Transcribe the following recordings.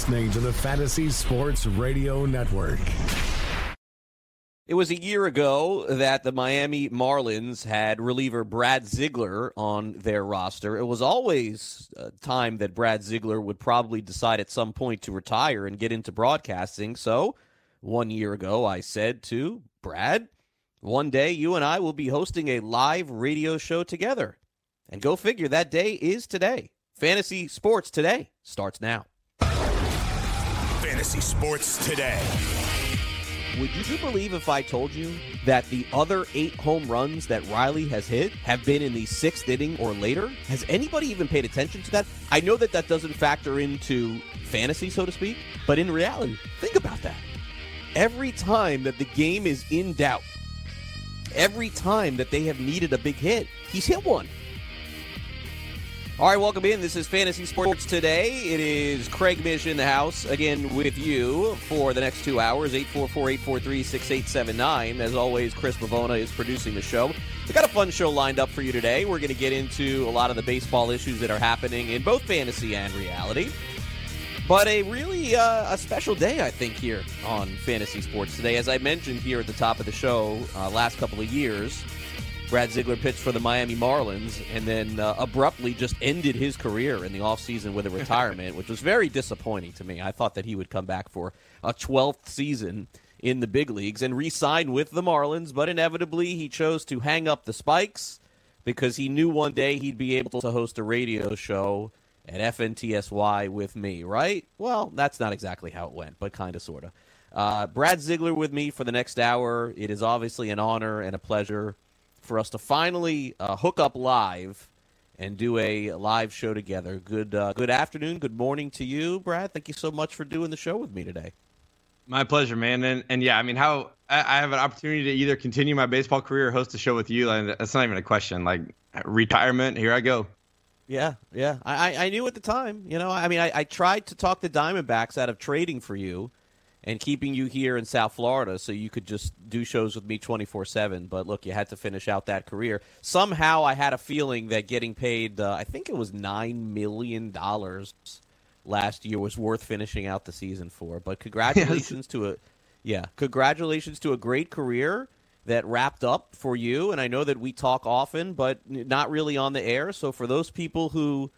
Listening to the Fantasy Sports Radio Network. It was a year ago that the Miami Marlins had reliever Brad Ziegler on their roster. It was always a time that Brad Ziegler would probably decide at some point to retire and get into broadcasting. So, one year ago, I said to Brad, one day you and I will be hosting a live radio show together. And go figure, that day is today. Fantasy Sports Today starts now. Fantasy Sports Today. Would you believe if I told you that the other eight home runs that Riley has hit have been in the sixth inning or later? Has anybody even paid attention to that? I know that that doesn't factor into fantasy, so to speak, but in reality, think about that. Every time that the game is in doubt, every time that they have needed a big hit, he's hit one. All right, welcome in. This is Fantasy Sports Today. It is Craig Mish in the house again with you for the next two hours, 844-843-6879. As always, Chris Pavona is producing the show. We got a fun show lined up for you today. We're going to get into a lot of the baseball issues that are happening in both fantasy and reality. But a really uh, a special day, I think, here on Fantasy Sports Today. As I mentioned here at the top of the show, uh, last couple of years – Brad Ziegler pitched for the Miami Marlins and then uh, abruptly just ended his career in the offseason with a retirement, which was very disappointing to me. I thought that he would come back for a 12th season in the big leagues and re sign with the Marlins, but inevitably he chose to hang up the spikes because he knew one day he'd be able to host a radio show at FNTSY with me, right? Well, that's not exactly how it went, but kind of, sort of. Uh, Brad Ziegler with me for the next hour. It is obviously an honor and a pleasure for us to finally uh, hook up live and do a live show together. Good uh, good afternoon, good morning to you, Brad. Thank you so much for doing the show with me today. My pleasure, man. And and yeah, I mean, how I, I have an opportunity to either continue my baseball career or host a show with you, and that's not even a question. Like retirement, here I go. Yeah, yeah. I, I knew at the time. You know, I mean, I, I tried to talk the Diamondbacks out of trading for you and keeping you here in South Florida so you could just do shows with me 24 7. But look, you had to finish out that career. Somehow I had a feeling that getting paid, uh, I think it was $9 million last year, was worth finishing out the season for. But congratulations to a. Yeah, congratulations to a great career that wrapped up for you. And I know that we talk often, but not really on the air. So for those people who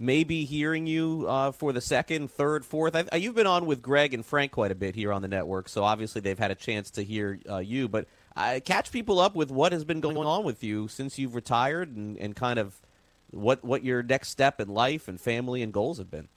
maybe hearing you uh, for the second, third, fourth. I, you've been on with Greg and Frank quite a bit here on the network, so obviously they've had a chance to hear uh, you. But I catch people up with what has been going on with you since you've retired, and, and kind of what what your next step in life and family and goals have been.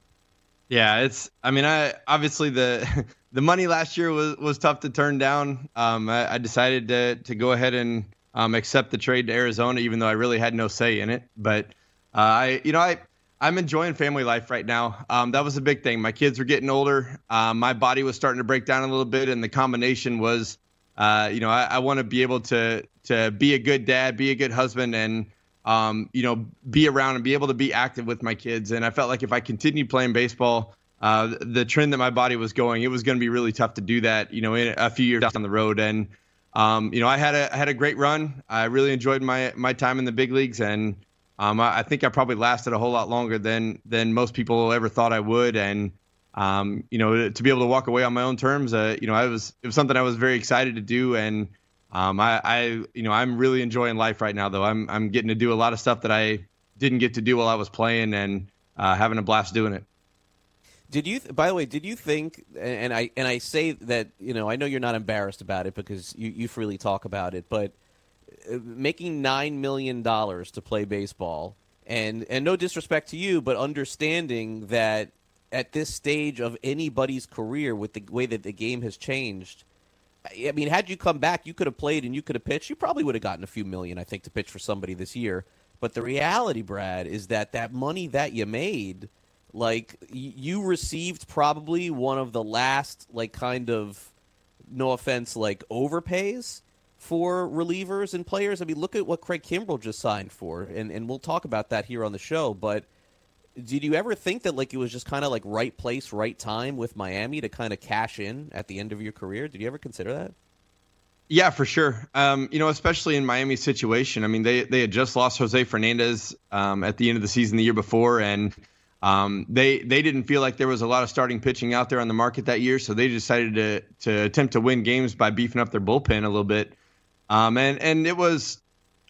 Yeah, it's. I mean, I obviously the the money last year was was tough to turn down. Um, I, I decided to to go ahead and um, accept the trade to Arizona, even though I really had no say in it. But uh, I, you know, I I'm enjoying family life right now. Um, that was a big thing. My kids were getting older. Um, my body was starting to break down a little bit, and the combination was, uh, you know, I, I want to be able to to be a good dad, be a good husband, and um, you know, be around and be able to be active with my kids. And I felt like if I continued playing baseball, uh, the trend that my body was going, it was going to be really tough to do that. You know, in a few years down the road, and um, you know, I had a I had a great run. I really enjoyed my my time in the big leagues, and um, I, I, think I probably lasted a whole lot longer than than most people ever thought I would, and um, you know, to be able to walk away on my own terms, uh, you know, I was it was something I was very excited to do, and um, I, I, you know, I'm really enjoying life right now. Though I'm I'm getting to do a lot of stuff that I didn't get to do while I was playing, and uh, having a blast doing it. Did you? By the way, did you think? And I and I say that you know I know you're not embarrassed about it because you, you freely talk about it, but making nine million dollars to play baseball, and and no disrespect to you, but understanding that at this stage of anybody's career, with the way that the game has changed, I mean, had you come back, you could have played and you could have pitched. You probably would have gotten a few million, I think, to pitch for somebody this year. But the reality, Brad, is that that money that you made like you received probably one of the last like kind of no offense like overpays for relievers and players. I mean, look at what Craig Kimbrel just signed for, and and we'll talk about that here on the show. But did you ever think that like it was just kind of like right place, right time with Miami to kind of cash in at the end of your career? Did you ever consider that? Yeah, for sure. Um, you know, especially in Miami's situation. I mean, they they had just lost Jose Fernandez um, at the end of the season the year before, and um, they they didn't feel like there was a lot of starting pitching out there on the market that year, so they decided to to attempt to win games by beefing up their bullpen a little bit. Um, and and it was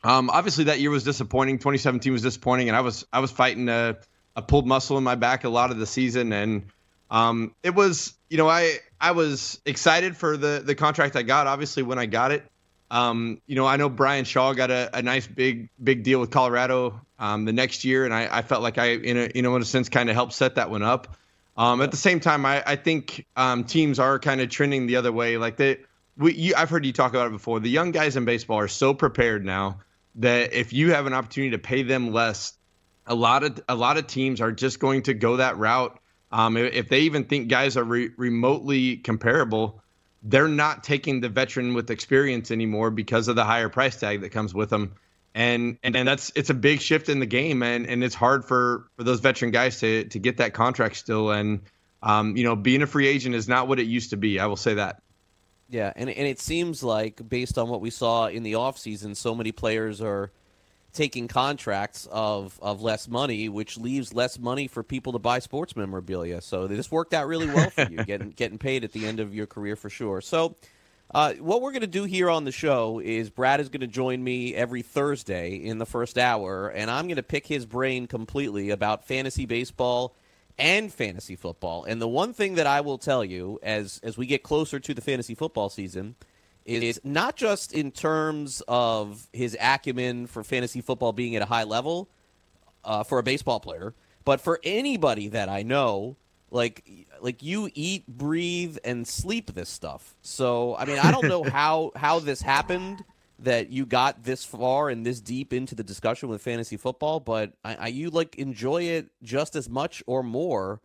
um, obviously that year was disappointing. 2017 was disappointing, and I was I was fighting a, a pulled muscle in my back a lot of the season, and um, it was you know I I was excited for the the contract I got. Obviously, when I got it, um, you know, I know Bryan Shaw got a, a nice big big deal with Colorado um, the next year, and I, I, felt like I, in a you know in a sense, kind of helped set that one up. Um, at the same time, I, I think um, teams are kind of trending the other way. Like they, we, you, I've heard you talk about it before. The young guys in baseball are so prepared now that if you have an opportunity to pay them less, a lot of a lot of teams are just going to go that route um, if they even think guys are re- remotely comparable, they're not taking the veteran with experience anymore because of the higher price tag that comes with them. And, and and that's it's a big shift in the game, and and it's hard for for those veteran guys to to get that contract still. And um, you know, being a free agent is not what it used to be. I will say that. Yeah, and and it seems like based on what we saw in the offseason, so many players are taking contracts of, of less money, which leaves less money for people to buy sports memorabilia. So this worked out really well for you, getting getting paid at the end of your career for sure. So. Uh, what we're going to do here on the show is Brad is going to join me every Thursday in the first hour, and I'm going to pick his brain completely about fantasy baseball and fantasy football. And the one thing that I will tell you as as we get closer to the fantasy football season is not just in terms of his acumen for fantasy football being at a high level uh, for a baseball player, but for anybody that I know, like like you eat, breathe, and sleep this stuff. So I mean, I don't know how how this happened that you got this far and this deep into the discussion with fantasy football, but I, I you like enjoy it just as much or more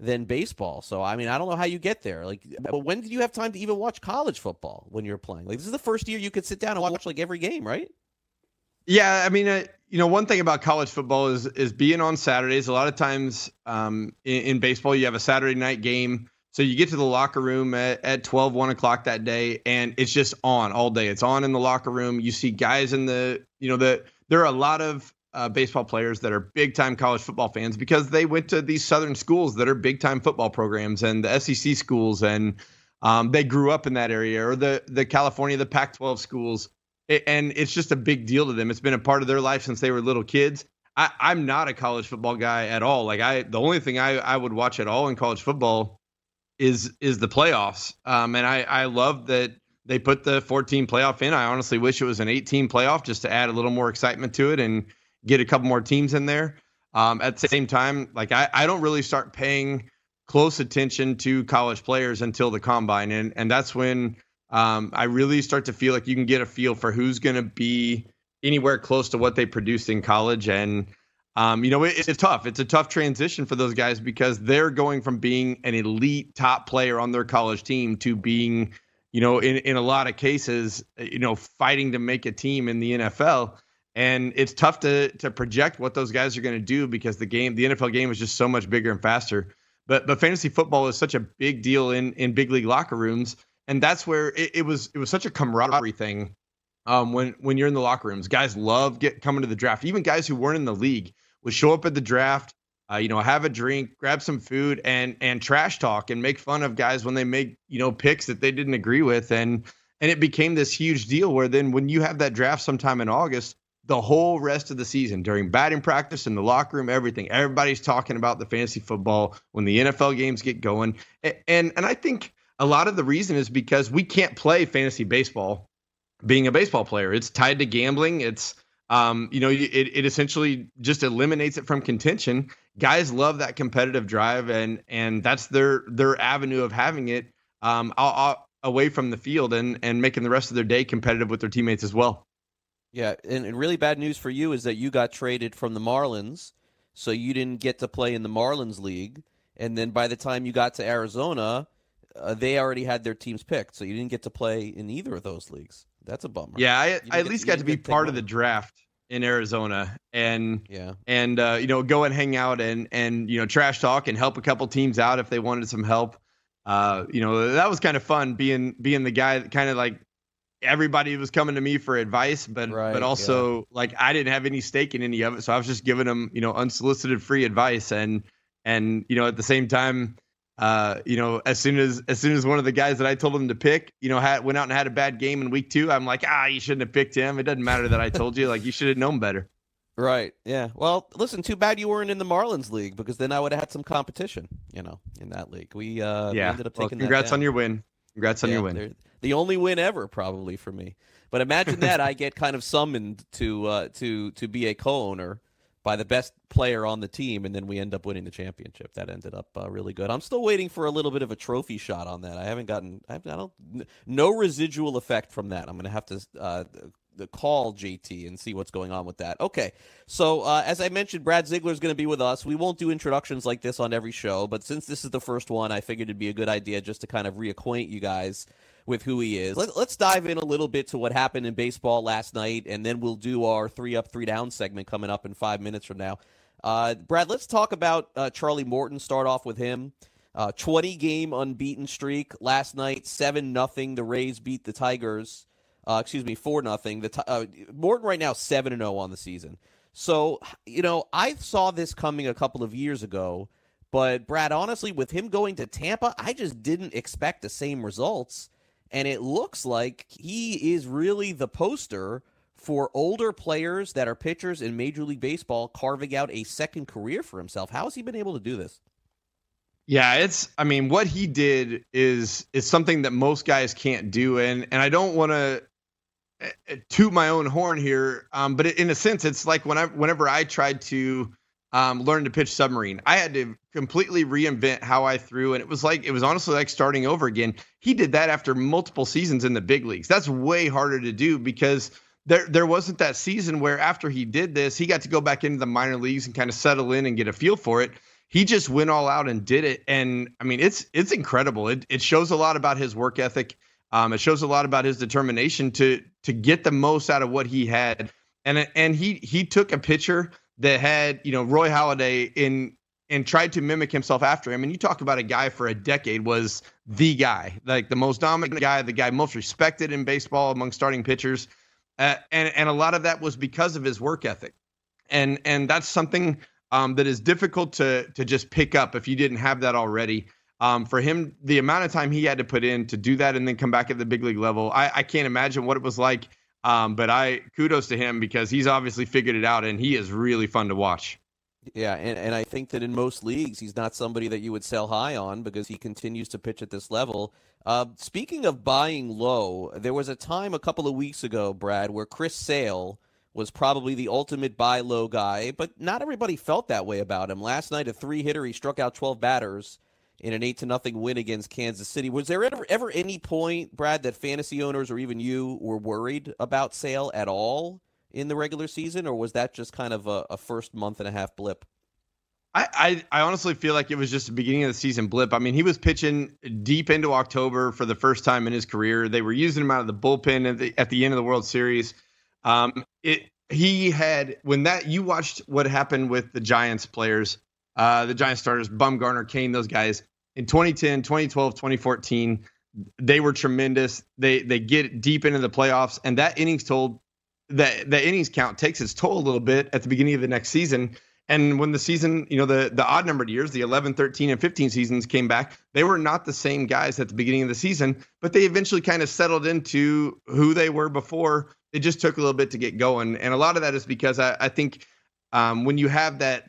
than baseball. So I mean, I don't know how you get there. Like, but when did you have time to even watch college football when you're playing? Like, this is the first year you could sit down and watch like every game, right? Yeah, I mean, uh, you know, one thing about college football is is being on Saturdays. A lot of times um, in, in, baseball, you have a Saturday night game. So you get to the locker room at, at 12, 1 o'clock that day, and it's just on all day. It's on in the locker room. You see guys in the, you know, the there are a lot of uh, baseball players that are big time college football fans because they went to these southern schools that are big time football programs and the SEC schools and um, they grew up in that area or the the California the Pac-12 schools and it's just a big deal to them. It's been a part of their life since they were little kids. I, I'm not a college football guy at all. Like I, the only thing I, I would watch at all in college football is is the playoffs. Um, and I I love that they put the 14 playoff in. I honestly wish it was an 18 playoff just to add a little more excitement to it and get a couple more teams in there. Um, at the same time, like I, I don't really start paying close attention to college players until the combine, and and that's when um, I really start to feel like you can get a feel for who's going to be anywhere close to what they produced in college, and um, you know it, it's tough. It's a tough transition for those guys because they're going from being an elite top player on their college team to being, you know, in in a lot of cases, you know, fighting to make a team in the NFL and it's tough to to project what those guys are going to do because the game, the NFL game, is just so much bigger and faster. But but fantasy football is such a big deal in in big league locker rooms, and that's where it, it was it was such a camaraderie thing. Um, when when you're in the locker rooms, guys love get coming to the draft. Even guys who weren't in the league show up at the draft. Uh, you know, have a drink, grab some food, and and trash talk and make fun of guys when they make you know picks that they didn't agree with, and and it became this huge deal. Where then when you have that draft sometime in August, the whole rest of the season during batting practice in the locker room, everything. Everybody's talking about the fantasy football when the NFL games get going. And and I think a lot of the reason is because we can't play fantasy baseball being a baseball player. It's tied to gambling. It's um, you know, it, it essentially just eliminates it from contention. Guys love that competitive drive, and and that's their their avenue of having it um, away from the field and and making the rest of their day competitive with their teammates as well. Yeah, and, and really bad news for you is that you got traded from the Marlins. so you didn't get to play in the Marlins League. And then by the time you got to Arizona, uh, they already had their teams picked, so you didn't get to play in either of those leagues. That's a bummer. Yeah, I, I at least got to be part of the draft in Arizona and yeah and uh, you know go and hang out and and you know trash talk and help a couple teams out if they wanted some help. Uh, you know that was kind of fun being being the guy that kind of like everybody was coming to me for advice, but right, but also yeah. like I didn't have any stake in any of it, so I was just giving them you know unsolicited free advice and and you know at the same time uh, you know, as soon as as soon as one of the guys that I told him to pick, you know, had went out and had a bad game in week two, I'm like, ah, you shouldn't have picked him. It doesn't matter that I told you. Like, you should have known better. Right. Yeah. Well, listen. Too bad you weren't in the Marlins league because then I would have had some competition. You know, in that league, we uh, yeah. We ended up taking. Well, congrats on your win. Congrats on yeah, your win. The only win ever, probably for me. But imagine that I get kind of summoned to uh, to to be a co-owner by the best player on the team, and then we end up winning the championship. That ended up uh, really good. I'm still waiting for a little bit of a trophy shot on that. I haven't gotten. I, don't. No residual effect from that. I'm going to have to. Uh, call JT and see what's going on with that. Okay, so uh, as I mentioned, Brad Ziegler is going to be with us. We won't do introductions like this on every show, but since this is the first one, I figured it'd be a good idea just to kind of reacquaint you guys with who he is. Let, us dive in a little bit to what happened in baseball last night, and then we'll do our three up, three down segment coming up in five minutes from now. Uh, Brad, let's talk about uh, Charlie Morton. Start off with him. Uh, 20 game unbeaten streak last night, seven nothing. The Rays beat the Tigers. Uh, excuse me, four nothing. The uh, Morton right now seven and zero oh on the season. So you know, I saw this coming a couple of years ago. But Brad, honestly, with him going to Tampa, I just didn't expect the same results. And it looks like he is really the poster for older players that are pitchers in Major League Baseball carving out a second career for himself. How has he been able to do this? Yeah, it's I mean what he did is is something that most guys can't do and and I don't want to eh, eh, toot my own horn here um, but in a sense it's like when I whenever I tried to um, learn to pitch submarine. I had to completely reinvent how I threw, and it was like it was honestly like starting over again. He did that after multiple seasons in the big leagues. That's way harder to do because there there wasn't that season where after he did this, he got to go back into the minor leagues and kind of settle in and get a feel for it. He just went all out and did it, and I mean it's it's incredible. It it shows a lot about his work ethic. Um, it shows a lot about his determination to to get the most out of what he had, and and he he took a pitcher that had you know Roy Halladay in and tried to mimic himself after him. And you talk about a guy for a decade was the guy, like the most dominant guy, the guy most respected in baseball among starting pitchers, uh, and and a lot of that was because of his work ethic, and and that's something um, that is difficult to to just pick up if you didn't have that already. Um, for him, the amount of time he had to put in to do that and then come back at the big league level, I, I can't imagine what it was like um, but I kudos to him because he's obviously figured it out and he is really fun to watch. Yeah, and, and I think that in most leagues, he's not somebody that you would sell high on because he continues to pitch at this level. Uh, speaking of buying low, there was a time a couple of weeks ago, Brad, where Chris Sale was probably the ultimate buy low guy, but not everybody felt that way about him. Last night, a three hitter, he struck out 12 batters in an eight to nothing win against Kansas City. Was there ever ever any point, Brad, that fantasy owners or even you were worried about Sale at all in the regular season, or was that just kind of a, a first month and a half blip? I, I, I honestly feel like it was just the beginning of the season blip. I mean, he was pitching deep into October for the first time in his career. They were using him out of the bullpen at the at the end of the World Series. Um, it he had when that you watched what happened with the Giants players uh, the Giant starters, Bumgarner, Cain, those guys in 2010, 2012, 2014, they were tremendous. They they get deep into the playoffs, and that innings told that the innings count takes its toll a little bit at the beginning of the next season. And when the season, you know, the the odd numbered years, the 11, 13, and 15 seasons came back, they were not the same guys at the beginning of the season, but they eventually kind of settled into who they were before. It just took a little bit to get going, and a lot of that is because I, I think um, when you have that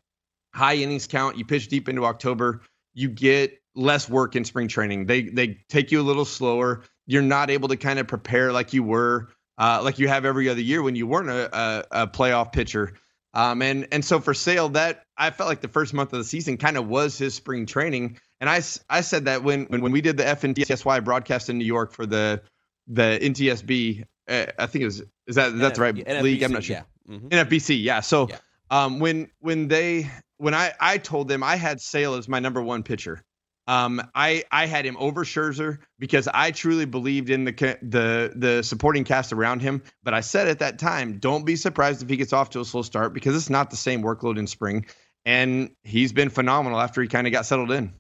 high innings count. You pitch deep into October. You get less work in spring training. They they take you a little slower. You're not able to kind of prepare like you were, uh, like you have every other year when you weren't a, a, a playoff pitcher. Um, and and so for Sale, that I felt like the first month of the season kind of was his spring training. And I, I said that when, when when we did the FNTSY broadcast in New York for the the NTSB, uh, I think it was is that that's right NF, league. I'm not sure. Yeah. Mm-hmm. NFBC, yeah. So yeah. Um, when when they when I I told them I had Sale as my number one pitcher. Um, I I had him over Scherzer because I truly believed in the the the supporting cast around him. But I said at that time, don't be surprised if he gets off to a slow start because it's not the same workload in spring. And he's been phenomenal after he kind of got settled in.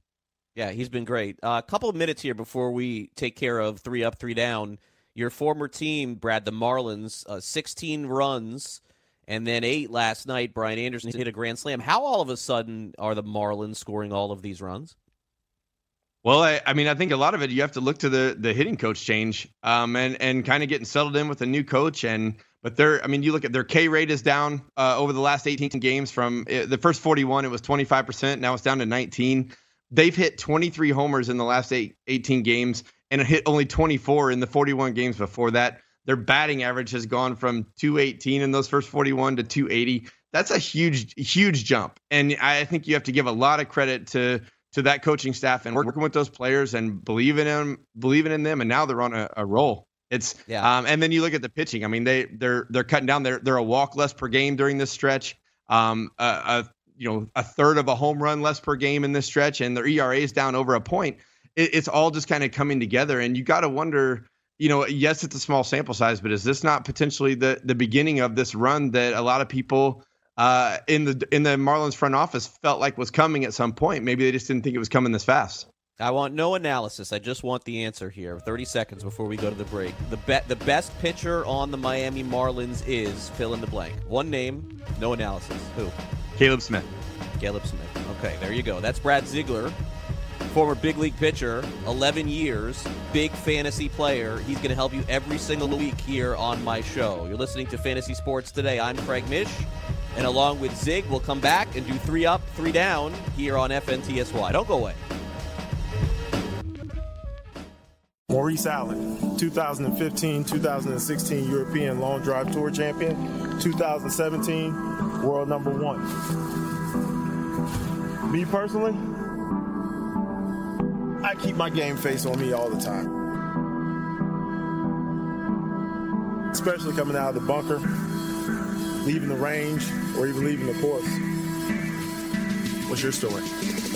Yeah, he's been great. A uh, couple of minutes here before we take care of three up, three down. Your former team, Brad, the Marlins, uh, 16 runs and then eight last night. Brian Anderson hit a grand slam. How all of a sudden are the Marlins scoring all of these runs? Well, I, I, mean, I think a lot of it you have to look to the the hitting coach change, um, and and kind of getting settled in with a new coach. And but they're, I mean, you look at their K rate is down uh, over the last 18 games. From uh, the first 41, it was 25 percent. Now it's down to 19. They've hit 23 homers in the last eight, 18 games, and it hit only 24 in the 41 games before that. Their batting average has gone from 218 in those first 41 to 280. That's a huge, huge jump, and I think you have to give a lot of credit to to that coaching staff and working with those players and believing in them, believing in them, and now they're on a, a roll. It's yeah. Um, and then you look at the pitching. I mean, they they're they're cutting down. They're they're a walk less per game during this stretch. Um, a, a you know a third of a home run less per game in this stretch, and their ERA is down over a point. It, it's all just kind of coming together, and you got to wonder. You know, yes, it's a small sample size, but is this not potentially the the beginning of this run that a lot of people uh, in the in the Marlins front office felt like was coming at some point. Maybe they just didn't think it was coming this fast. I want no analysis. I just want the answer here. 30 seconds before we go to the break. The be- the best pitcher on the Miami Marlins is fill in the blank. One name, no analysis. Who? Caleb Smith. Caleb Smith. Okay, there you go. That's Brad Ziegler, former big league pitcher, 11 years, big fantasy player. He's going to help you every single week here on my show. You're listening to Fantasy Sports Today. I'm Craig Mish. And along with Zig, we'll come back and do three up, three down here on FNTSY. Don't go away. Maurice Allen, 2015 2016 European Long Drive Tour Champion, 2017 World Number One. Me personally, I keep my game face on me all the time. Especially coming out of the bunker leaving the range, or even leaving the course. What's your story?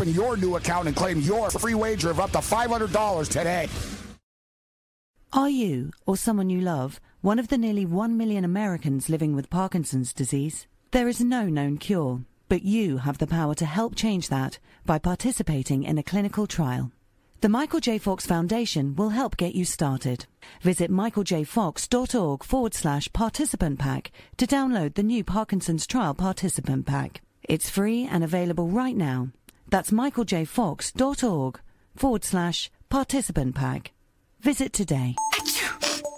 Open your new account and claim your free wager of up to $500 today. Are you, or someone you love, one of the nearly 1 million Americans living with Parkinson's disease? There is no known cure, but you have the power to help change that by participating in a clinical trial. The Michael J. Fox Foundation will help get you started. Visit michaeljfox.org forward slash participant pack to download the new Parkinson's Trial Participant Pack. It's free and available right now that's michaeljfox.org forward slash participant pack. Visit today.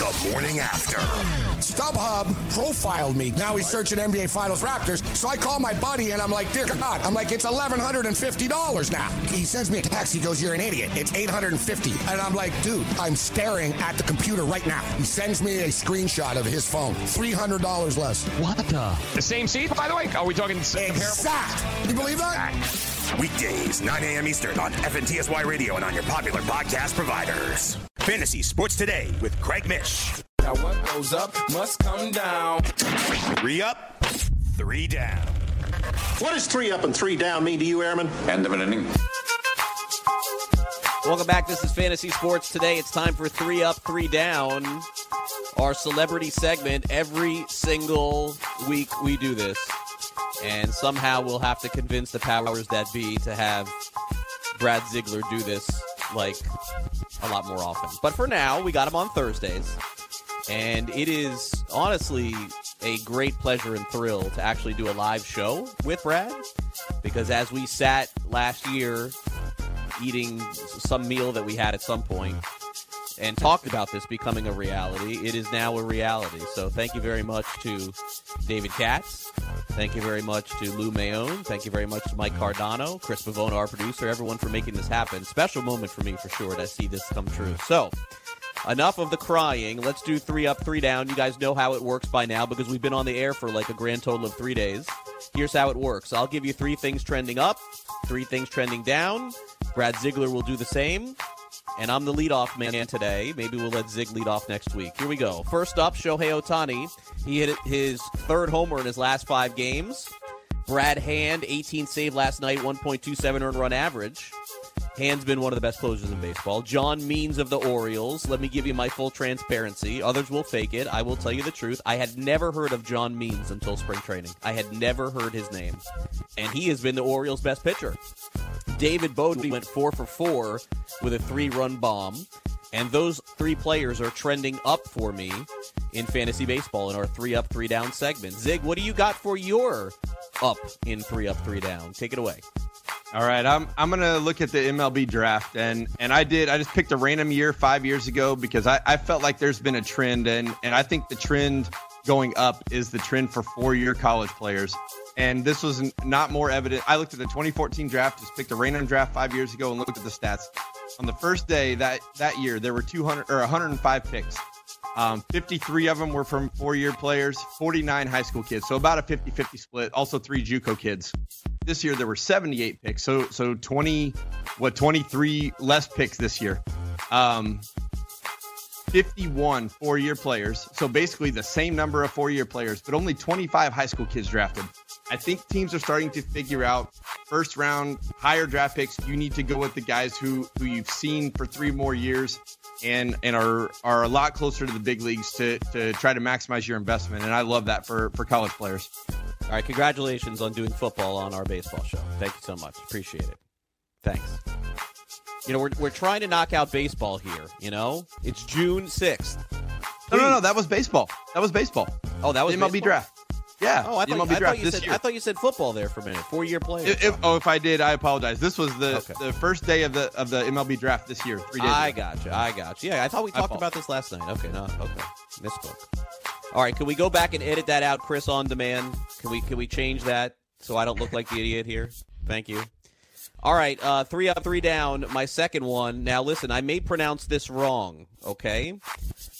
The The morning after. StubHub profiled me. Now he's searching NBA Finals Raptors. So I call my buddy and I'm like, dear God, I'm like, it's $1,150 now. He sends me a text. He goes, you're an idiot. It's 850 And I'm like, dude, I'm staring at the computer right now. He sends me a screenshot of his phone. $300 less. What the? The same seat, by the way? Are we talking same Exact. You believe that? Weekdays, 9 a.m. Eastern on FNTSY Radio and on your popular podcast providers. Fantasy Sports Today with Craig Mish. Now what goes up must come down. Three up, three down. What does three up and three down mean to you, Airman? End of an inning. Welcome back. This is Fantasy Sports Today. It's time for Three Up, Three Down, our celebrity segment. Every single week we do this. And somehow we'll have to convince the powers that be to have Brad Ziegler do this like a lot more often. But for now, we got them on Thursdays. And it is honestly a great pleasure and thrill to actually do a live show with Brad. Because as we sat last year eating some meal that we had at some point and talked about this becoming a reality, it is now a reality. So thank you very much to David Katz. Thank you very much to Lou Mayone. Thank you very much to Mike Cardano, Chris Pavone, our producer, everyone for making this happen. Special moment for me for sure to see this come true. So, enough of the crying. Let's do three up, three down. You guys know how it works by now because we've been on the air for like a grand total of three days. Here's how it works I'll give you three things trending up, three things trending down. Brad Ziegler will do the same. And I'm the leadoff man today. Maybe we'll let Zig lead off next week. Here we go. First up, Shohei Ohtani. He hit his third homer in his last five games. Brad Hand, 18 save last night, 1.27 earned run average. Hand's been one of the best closers in baseball. John Means of the Orioles. Let me give you my full transparency. Others will fake it. I will tell you the truth. I had never heard of John Means until spring training. I had never heard his name. And he has been the Orioles' best pitcher. David Bowden went four for four with a three run bomb. And those three players are trending up for me in fantasy baseball in our three up, three down segment. Zig, what do you got for your up in three up, three down? Take it away. All right, I'm I'm gonna look at the MLB draft and and I did I just picked a random year five years ago because I, I felt like there's been a trend and and I think the trend going up is the trend for four year college players. And this was not more evident. I looked at the 2014 draft, just picked a random draft five years ago and looked at the stats. On the first day that that year, there were 200 or 105 picks. Um, 53 of them were from four year players, 49 high school kids. So about a 50 50 split. Also, three Juco kids. This year, there were 78 picks. So, so 20, what, 23 less picks this year. Um, 51 four year players. So basically the same number of four year players, but only 25 high school kids drafted. I think teams are starting to figure out first round higher draft picks. You need to go with the guys who who you've seen for three more years and and are are a lot closer to the big leagues to to try to maximize your investment. And I love that for for college players. All right, congratulations on doing football on our baseball show. Thank you so much. Appreciate it. Thanks. You know, we're, we're trying to knock out baseball here, you know? It's June 6th. No, no, no, that was baseball. That was baseball. Oh, that was the MLB baseball? draft. Yeah. Oh, I thought, MLB I, draft thought you this said, year. I thought you said football there for a minute. Four year player. If- if- oh, if I did, I apologize. This was the Okay. the first day of the of the MLB draft this year. Three days. I ago. gotcha. I gotcha. Yeah, I thought we talked about this last night. Okay, no, okay. Misspoke. All right, can we go back and edit that out, Chris, on demand? Can we can we change that so I don't look like the idiot here? Thank you. All right, uh, three up, three down. My second one. Now, listen, I may pronounce this wrong, okay?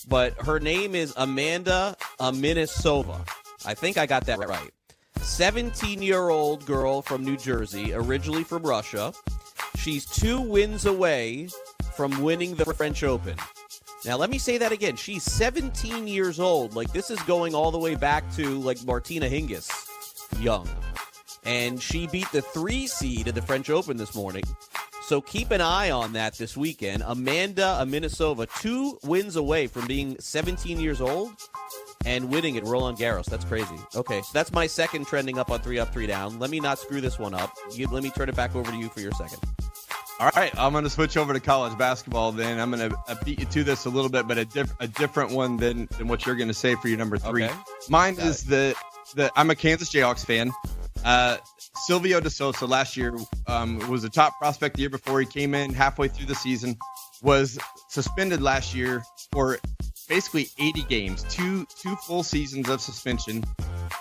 But her name is Amanda Aminisova. I think I got that right. 17 year old girl from New Jersey, originally from Russia. She's two wins away from winning the French Open. Now, let me say that again. She's 17 years old. Like, this is going all the way back to, like, Martina Hingis young. And she beat the three seed at the French Open this morning. So keep an eye on that this weekend. Amanda Aminisova, two wins away from being 17 years old and winning at Roland Garros. That's crazy. Okay, so that's my second trending up on three up, three down. Let me not screw this one up. You, let me turn it back over to you for your second. All right, I'm going to switch over to college basketball. Then I'm going to uh, beat you to this a little bit, but a, diff- a different one than than what you're going to say for your number three. Okay. Mine Got is the the I'm a Kansas Jayhawks fan. Uh, Silvio De Sousa last year um, was a top prospect the year before he came in halfway through the season. Was suspended last year for basically 80 games, two two full seasons of suspension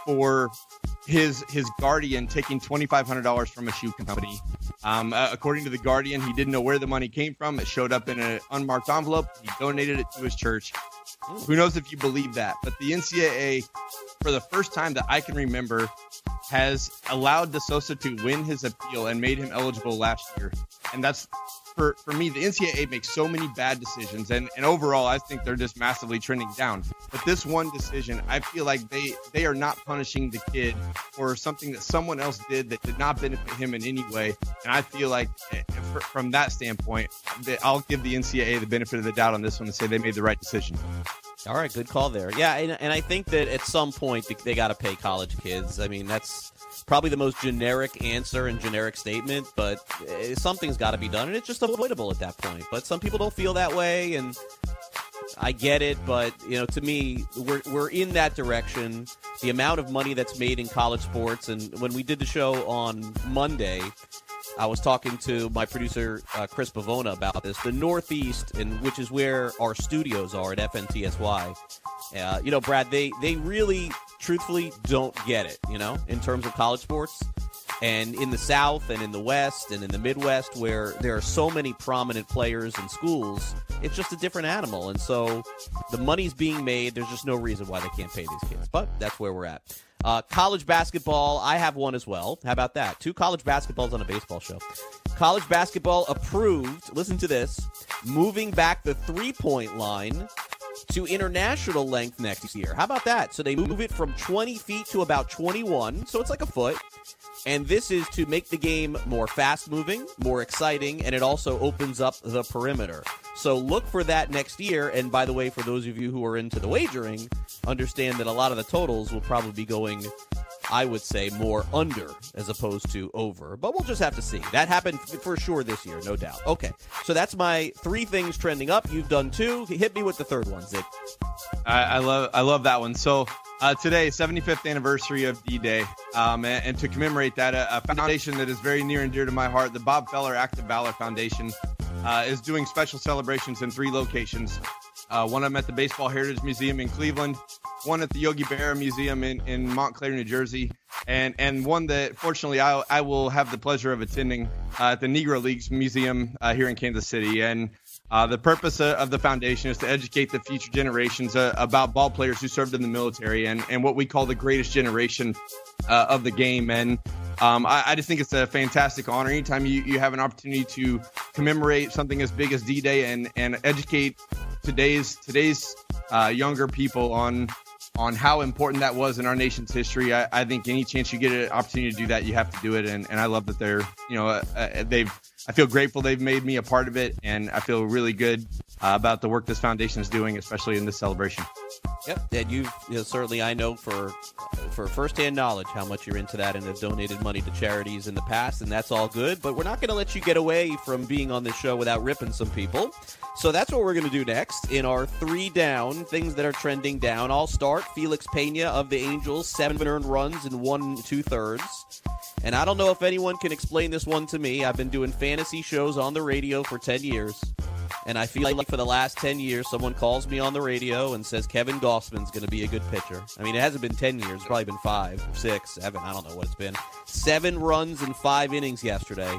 for his his guardian taking twenty five hundred dollars from a shoe company. Um, uh, according to the Guardian, he didn't know where the money came from. It showed up in an unmarked envelope. He donated it to his church. Who knows if you believe that? But the NCAA, for the first time that I can remember, has allowed De Sousa to win his appeal and made him eligible last year. And that's for, for me, the NCAA makes so many bad decisions, and, and overall, I think they're just massively trending down. But this one decision, I feel like they they are not punishing the kid for something that someone else did that did not benefit him in any way. And I feel like, eh, for, from that standpoint, that I'll give the NCAA the benefit of the doubt on this one and say they made the right decision. All right, good call there. Yeah, and, and I think that at some point they, they got to pay college kids. I mean, that's probably the most generic answer and generic statement, but uh, something's got to be done, and it's just avoidable at that point. But some people don't feel that way, and I get it, but you know, to me, we're we're in that direction. The amount of money that's made in college sports, and when we did the show on Monday, I was talking to my producer uh, Chris Pavona about this. The Northeast, and which is where our studios are at FNTSY. Uh, you know, Brad, they they really, truthfully, don't get it. You know, in terms of college sports. And in the South and in the West and in the Midwest, where there are so many prominent players and schools, it's just a different animal. And so the money's being made. There's just no reason why they can't pay these kids. But that's where we're at. Uh, college basketball, I have one as well. How about that? Two college basketballs on a baseball show. College basketball approved, listen to this, moving back the three point line to international length next year. How about that? So they move it from 20 feet to about 21, so it's like a foot. And this is to make the game more fast moving, more exciting, and it also opens up the perimeter. So look for that next year. And by the way, for those of you who are into the wagering, understand that a lot of the totals will probably be going, I would say, more under as opposed to over. But we'll just have to see. That happened for sure this year, no doubt. Okay, so that's my three things trending up. You've done two. Hit me with the third one, Zig. I, I love I love that one. So uh, today, 75th anniversary of D-Day, um, and, and, to commemorate that, a, a, foundation that is very near and dear to my heart, the Bob Feller Act of Valor Foundation, uh, is doing special celebrations in three locations. Uh, one of them at the Baseball Heritage Museum in Cleveland, one at the Yogi Berra Museum in, in Montclair, New Jersey, and and one that fortunately I, I will have the pleasure of attending uh, at the Negro Leagues Museum uh, here in Kansas City. And uh, the purpose of the foundation is to educate the future generations uh, about ball players who served in the military and, and what we call the greatest generation uh, of the game. And um, I, I, just think it's a fantastic honor anytime you, you have an opportunity to commemorate something as big as D-Day and, and educate today's today's uh, younger people on on how important that was in our nation's history. I, I, think any chance you get an opportunity to do that, you have to do it. And, and I love that they're, you know, uh, uh they've, I feel grateful they've made me a part of it. And I feel really good uh, about the work this foundation is doing, especially in this celebration. Yep, and you, you know, certainly I know for for firsthand knowledge how much you're into that and have donated money to charities in the past, and that's all good. But we're not going to let you get away from being on this show without ripping some people. So that's what we're going to do next in our three down things that are trending down. I'll start Felix Pena of the Angels, seven earned runs in one two thirds. And I don't know if anyone can explain this one to me. I've been doing fantasy shows on the radio for 10 years. And I feel like for the last 10 years, someone calls me on the radio and says Kevin Gausman's going to be a good pitcher. I mean, it hasn't been 10 years. It's probably been five, six, seven. I don't know what it's been. Seven runs in five innings yesterday.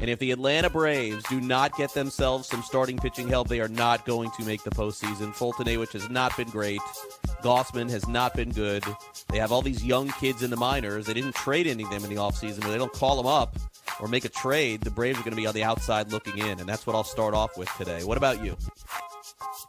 And if the Atlanta Braves do not get themselves some starting pitching help, they are not going to make the postseason. Foltynewicz has not been great. Gausman has not been good. They have all these young kids in the minors. They didn't trade any of them in the offseason, but they don't call them up or make a trade. The Braves are going to be on the outside looking in, and that's what I'll start off with today. What about you?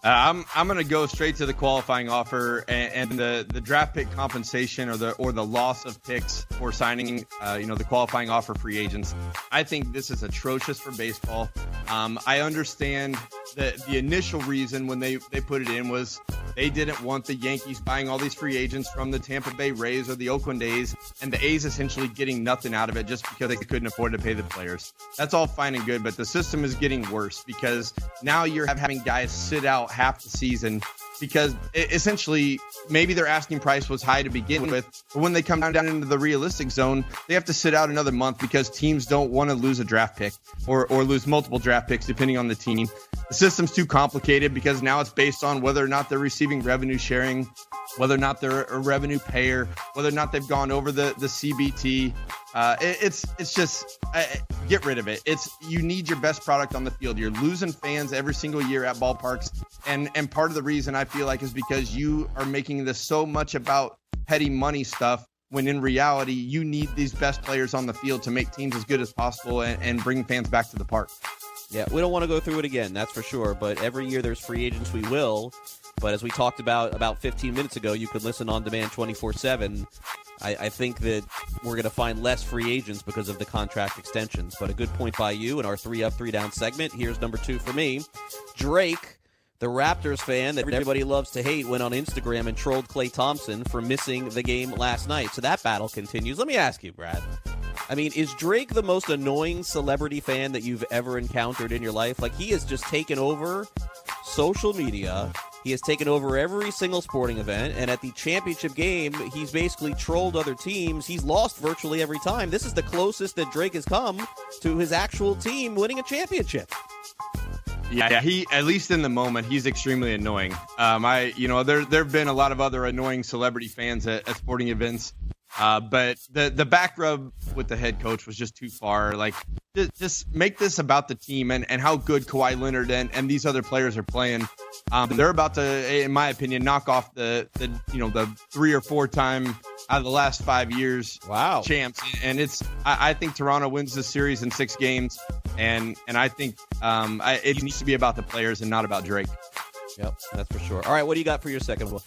Uh, I'm I'm going to go straight to the qualifying offer and, and, the, the draft pick compensation or the or the loss of picks for signing uh, you know the qualifying offer free agents. I think this is atrocious for baseball. Um, I understand the the initial reason when they they put it in was they didn't want the Yankees buying all these free agents from the Tampa Bay Rays or the Oakland A's and the A's essentially getting nothing out of it just because they couldn't afford to pay the players. That's all fine and good, but the system is getting worse because now you're having guys sit out half the season because essentially maybe their asking price was high to begin with, but when they come down into the realistic zone, they have to sit out another month because teams don't want to lose a draft pick or or lose multiple draft picks depending on the team. the system's too complicated because now it's based on whether or not they're receiving revenue sharing, whether or not they're a revenue payer, whether or not they've gone over the the CBT. Uh, it, it's it's just uh, get rid of it. It's you need your best product on the field. You're losing fans every single year at ballparks, and and part of the reason I feel like is because you are making this so much about petty money stuff when in reality you need these best players on the field to make teams as good as possible and, and bring fans back to the park. Yeah, we don't want to go through it again, that's for sure. But every year there's free agents, we will. But as we talked about about 15 minutes ago, you could listen on demand 24 7. I, think that we're going to find less free agents because of the contract extensions. But a good point by you in our three up, three down segment. Here's number two for me Drake the Raptors fan that everybody loves to hate went on Instagram and trolled Klay Thompson for missing the game last night. So that battle continues. Let me ask you, Brad. I mean, is Drake the most annoying celebrity fan that you've ever encountered in your life? Like, he has just taken over social media. He has taken over every single sporting event, and at the championship game, he's basically trolled other teams. He's lost virtually every time. This is the closest that Drake has come to his actual team winning a championship. Yeah, he at least in the moment he's extremely annoying. Um, I you know there there have been a lot of other annoying celebrity fans at, at sporting events, uh, but the the back rub with the head coach was just too far. Like just, just make this about the team and, and how good Kawhi Leonard and, and these other players are playing. Um, they're about to, in my opinion, knock off the the you know the three or four time out of the last five years. Wow, champs, and it's I, I think Toronto wins this series in six games, and and I think um, I, it needs to be about the players and not about Drake. Yep, that's for sure. All right, what do you got for your second one?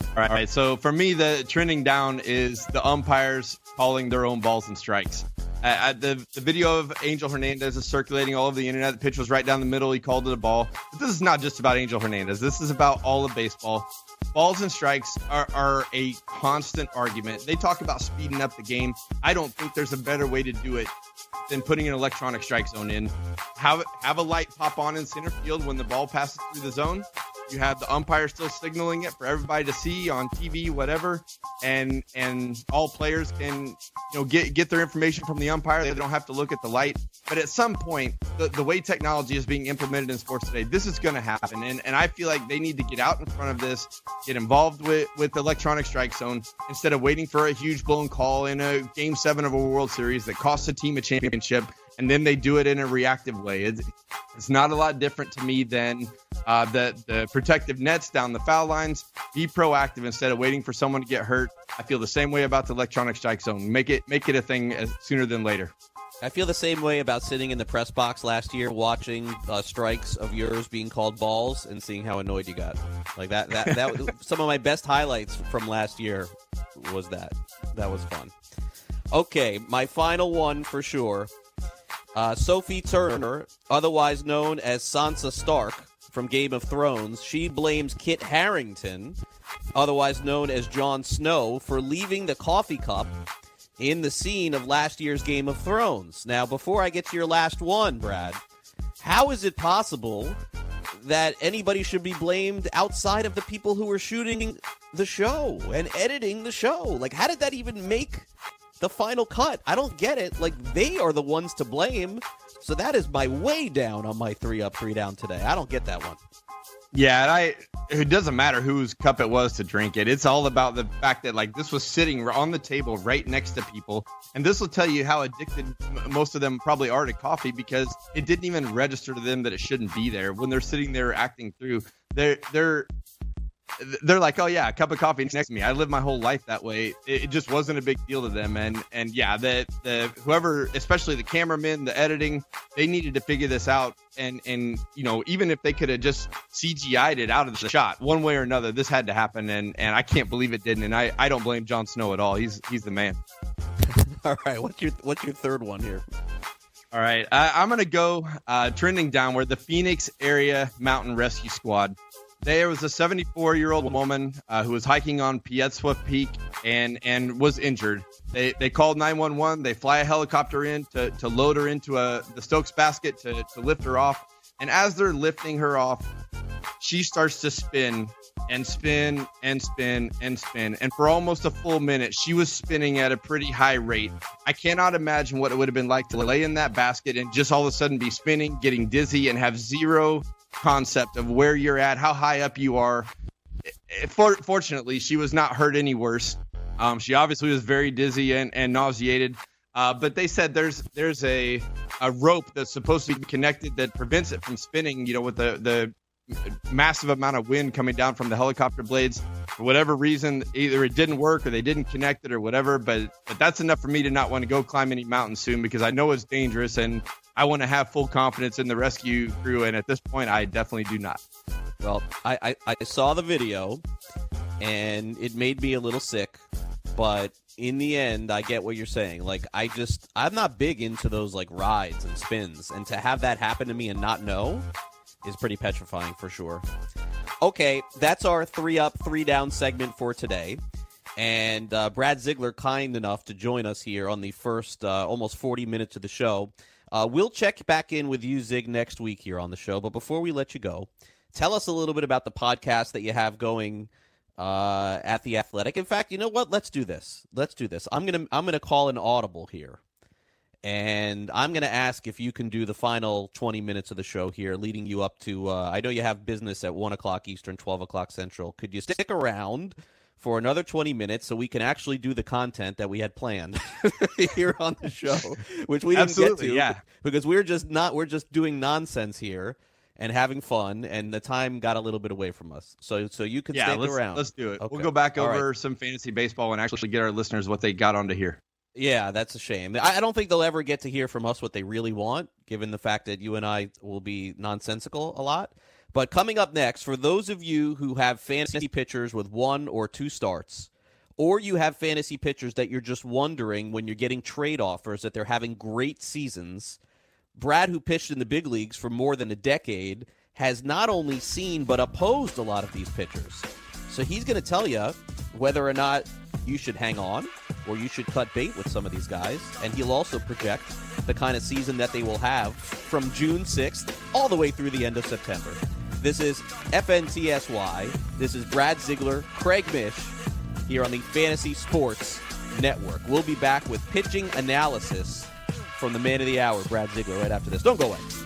All right, All right. So for me, the trending down is the umpires calling their own balls and strikes. Uh, the the video of Angel Hernandez is circulating all over the internet. The pitch was right down the middle. He called it a ball. But this is not just about Angel Hernandez. This is about all of baseball. Balls and strikes are, are a constant argument. They talk about speeding up the game. I don't think there's a better way to do it than putting an electronic strike zone in. Have have a light pop on in center field when the ball passes through the zone. You have the umpire still signaling it for everybody to see on TV, whatever, and and all players can you know get get their information from the umpire. They don't have to look at the light. But at some point, the, the way technology is being implemented in sports today, this is going to happen, and and I feel like they need to get out in front of this, get involved with with electronic strike zone instead of waiting for a huge blown call in a game seven of a World Series that costs a team a championship and then they do it in a reactive way. It's, it's not a lot different to me than uh, the the protective nets down the foul lines. Be proactive instead of waiting for someone to get hurt. I feel the same way about the electronic strike zone. Make it make it a thing as, sooner than later. I feel the same way about sitting in the press box last year, watching uh, strikes of yours being called balls, and seeing how annoyed you got. Like that, that, that some of my best highlights from last year. Was that? That was fun. Okay, my final one for sure uh, Sophie Turner, otherwise known as Sansa Stark from Game of Thrones, she blames Kit Harington, otherwise known as Jon Snow, for leaving the coffee cup in the scene of last year's Game of Thrones. Now, before I get to your last one, Brad, how is it possible that anybody should be blamed outside of the people who were shooting the show and editing the show? Like, how did that even make the final cut. I don't get it. Like they are the ones to blame. So that is my way down on my three up, three down today. I don't get that one. Yeah, and I it doesn't matter whose cup it was to drink it. It's all about the fact that like this was sitting on the table right next to people, and this will tell you how addicted most of them probably are to coffee because it didn't even register to them that it shouldn't be there when they're sitting there acting through. They're they're they're like, oh yeah, a cup of coffee next to me. I live my whole life that way. It, it, just wasn't a big deal to them, and and yeah, the the whoever, especially the cameramen, the editing, they needed to figure this out. And and you know, even if they could have just CGI'd it out of the shot, one way or another, this had to happen. And and I can't believe it didn't. And I I don't blame Jon Snow at all. He's he's the man. all right, what's your what's your third one here? All right, I, am gonna go uh, trending downward. The Phoenix Area Mountain Rescue Squad there was a 74 year old woman uh, who was hiking on Piestewa Peak and and was injured. They they called 911. They fly a helicopter in to, to load her into a the Stokes basket to, to lift her off. And as they're lifting her off, she starts to spin and spin and spin and spin. And for almost a full minute, she was spinning at a pretty high rate. I cannot imagine what it would have been like to lay in that basket and just all of a sudden be spinning, getting dizzy, and have zero concept of where you're at, how high up you are. For, fortunately, she was not hurt any worse. Um, she obviously was very dizzy and, and nauseated. Uh, but they said there's there's a a rope that's supposed to be connected that prevents it from spinning. You know, with the the massive amount of wind coming down from the helicopter blades. For whatever reason, either it didn't work or they didn't connect it or whatever. But but that's enough for me to not want to go climb any mountains soon because I know it's dangerous and I want to have full confidence in the rescue crew. And at this point, I definitely do not. Well, I, I, I saw the video and it made me a little sick, but in the end, I get what you're saying. Like, I just, I'm not big into those like rides and spins, and to have that happen to me and not know is pretty petrifying for sure. Okay, that's our three up, three down segment for today. And uh, Brad Ziegler, kind enough to join us here on the first uh, almost 40 minutes of the show. Uh, we'll check back in with you, Zig, next week here on the show. But before we let you go, tell us a little bit about the podcast that you have going uh, at the Athletic. In fact, you know what? Let's do this. Let's do this. I'm gonna I'm gonna call an audible here, and I'm gonna ask if you can do the final 20 minutes of the show here, leading you up to. Uh, I know you have business at one o'clock Eastern, 12 o'clock Central. Could you stick around? For another 20 minutes, so we can actually do the content that we had planned here on the show, which we didn't Absolutely, get to, yeah. because we're just not we're just doing nonsense here and having fun, and the time got a little bit away from us. So, so you can yeah, stick let's, around. Let's do it. Okay. We'll go back All over right. some fantasy baseball and actually get our listeners what they got onto here. Yeah, that's a shame. I I don't think they'll ever get to hear from us what they really want, given the fact that you and I will be nonsensical a lot. But coming up next, for those of you who have fantasy pitchers with one or two starts, or you have fantasy pitchers that you're just wondering when you're getting trade offers that they're having great seasons, Brad, who pitched in the big leagues for more than a decade, has not only seen but opposed a lot of these pitchers. So he's going to tell you whether or not you should hang on or you should cut bait with some of these guys. And he'll also project the kind of season that they will have from June 6th all the way through the end of September. This is FNTSY. This is Brad Ziegler, Craig Mish here on the Fantasy Sports Network. We'll be back with pitching analysis from the man of the hour, Brad Ziegler, right after this. Don't go away.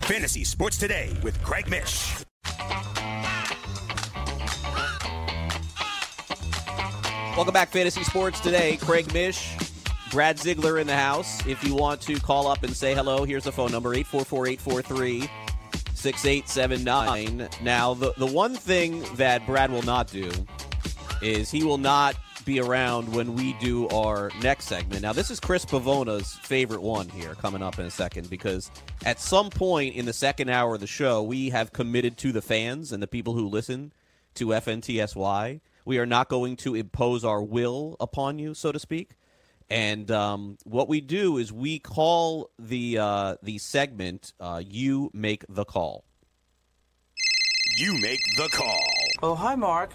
Fantasy Sports Today with Craig Mish. Welcome back, Fantasy Sports Today. Craig Mish, Brad Ziegler in the house. If you want to call up and say hello, here's the phone number 844 843 6879. Now, the, the one thing that Brad will not do is he will not be around when we do our next segment. Now, this is Chris Pavona's favorite one here coming up in a second because at some point in the second hour of the show, we have committed to the fans and the people who listen to FNTSY. We are not going to impose our will upon you, so to speak. And um, what we do is we call the uh, the segment uh, "You Make the Call." You make the call. Oh, hi, Mark.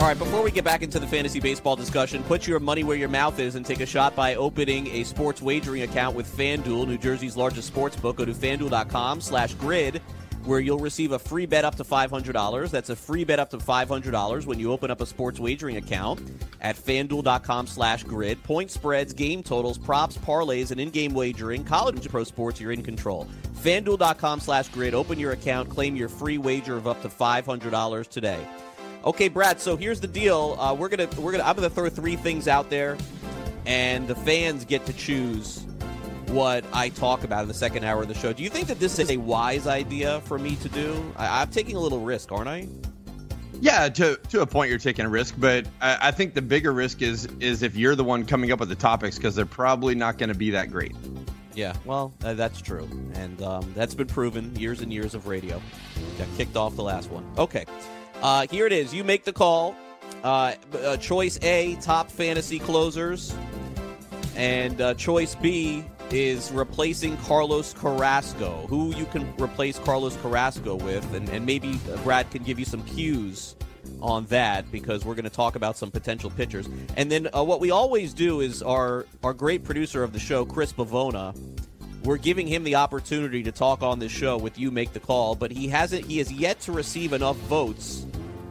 All right, before we get back into the fantasy baseball discussion, put your money where your mouth is and take a shot by opening a sports wagering account with FanDuel, New Jersey's largest sports book. Go to fanduel.com slash grid, where you'll receive a free bet up to $500. That's a free bet up to $500 when you open up a sports wagering account at fanduel.com slash grid. Point spreads, game totals, props, parlays, and in-game wagering, college and pro sports, you're in control. FanDuel.com slash grid. Open your account, claim your free wager of up to $500 today. Okay, Brad. So here's the deal. Uh, we're gonna we're gonna I'm gonna throw three things out there, and the fans get to choose what I talk about in the second hour of the show. Do you think that this is a wise idea for me to do? I, I'm taking a little risk, aren't I? Yeah, to to a point, you're taking a risk, but I, I think the bigger risk is is if you're the one coming up with the topics because they're probably not going to be that great. Yeah, well, uh, that's true, and um, that's been proven years and years of radio. Got kicked off the last one. Okay. Uh, here it is. You make the call. Uh, uh, choice A, top fantasy closers. And uh, choice B is replacing Carlos Carrasco. Who you can replace Carlos Carrasco with. And, and maybe Brad can give you some cues on that because we're going to talk about some potential pitchers. And then uh, what we always do is our, our great producer of the show, Chris Bavona, we're giving him the opportunity to talk on this show with you make the call but he hasn't he has yet to receive enough votes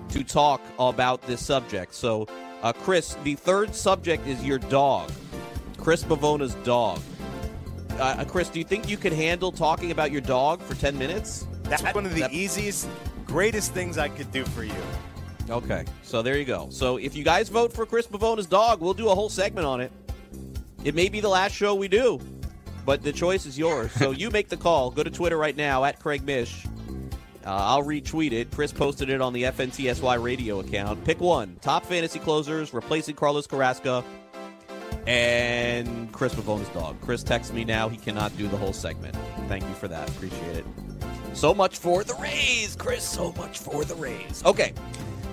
to talk about this subject. So uh, chris the third subject is your dog. Chris bavona's dog. Uh, chris do you think you could handle talking about your dog for 10 minutes? That's one of the that... easiest greatest things i could do for you. Okay so there you go. So if you guys vote for chris bavona's dog we'll do a whole segment on it. It may be the last show we do but the choice is yours. So you make the call. Go to Twitter right now at Craig Mish. Uh, I'll retweet it. Chris posted it on the FNTSY radio account. Pick one. Top fantasy closers, replacing Carlos Carrasco, and Chris Pavone's dog. Chris texts me now. He cannot do the whole segment. Thank you for that. Appreciate it. So much for the Rays, Chris. So much for the Rays. Okay.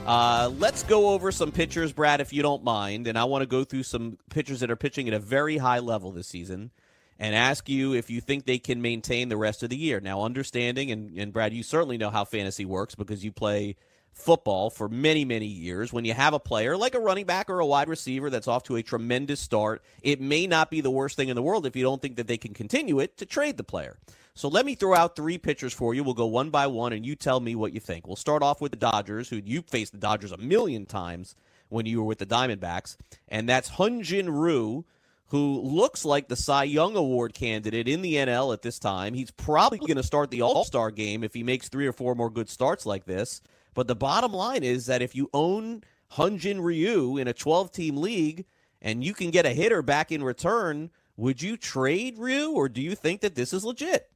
Uh, let's go over some pitchers, Brad, if you don't mind. And I want to go through some pitchers that are pitching at a very high level this season and ask you if you think they can maintain the rest of the year. Now, understanding, and, and Brad, you certainly know how fantasy works because you play football for many, many years. When you have a player like a running back or a wide receiver that's off to a tremendous start, it may not be the worst thing in the world if you don't think that they can continue it to trade the player. So let me throw out three pitchers for you. We'll go one by one, and you tell me what you think. We'll start off with the Dodgers, who you faced the Dodgers a million times when you were with the Diamondbacks, and that's Hyun-Jin Ryu who looks like the Cy Young Award candidate in the NL at this time. He's probably going to start the All Star game if he makes three or four more good starts like this. But the bottom line is that if you own Hyun-Jin Ryu in a 12 team league and you can get a hitter back in return, would you trade Ryu, or do you think that this is legit?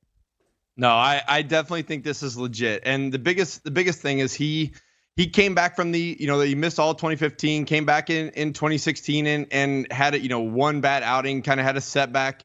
No, I, I definitely think this is legit. And the biggest the biggest thing is he he came back from the you know he missed all 2015, came back in in 2016 and and had a you know one bad outing, kind of had a setback.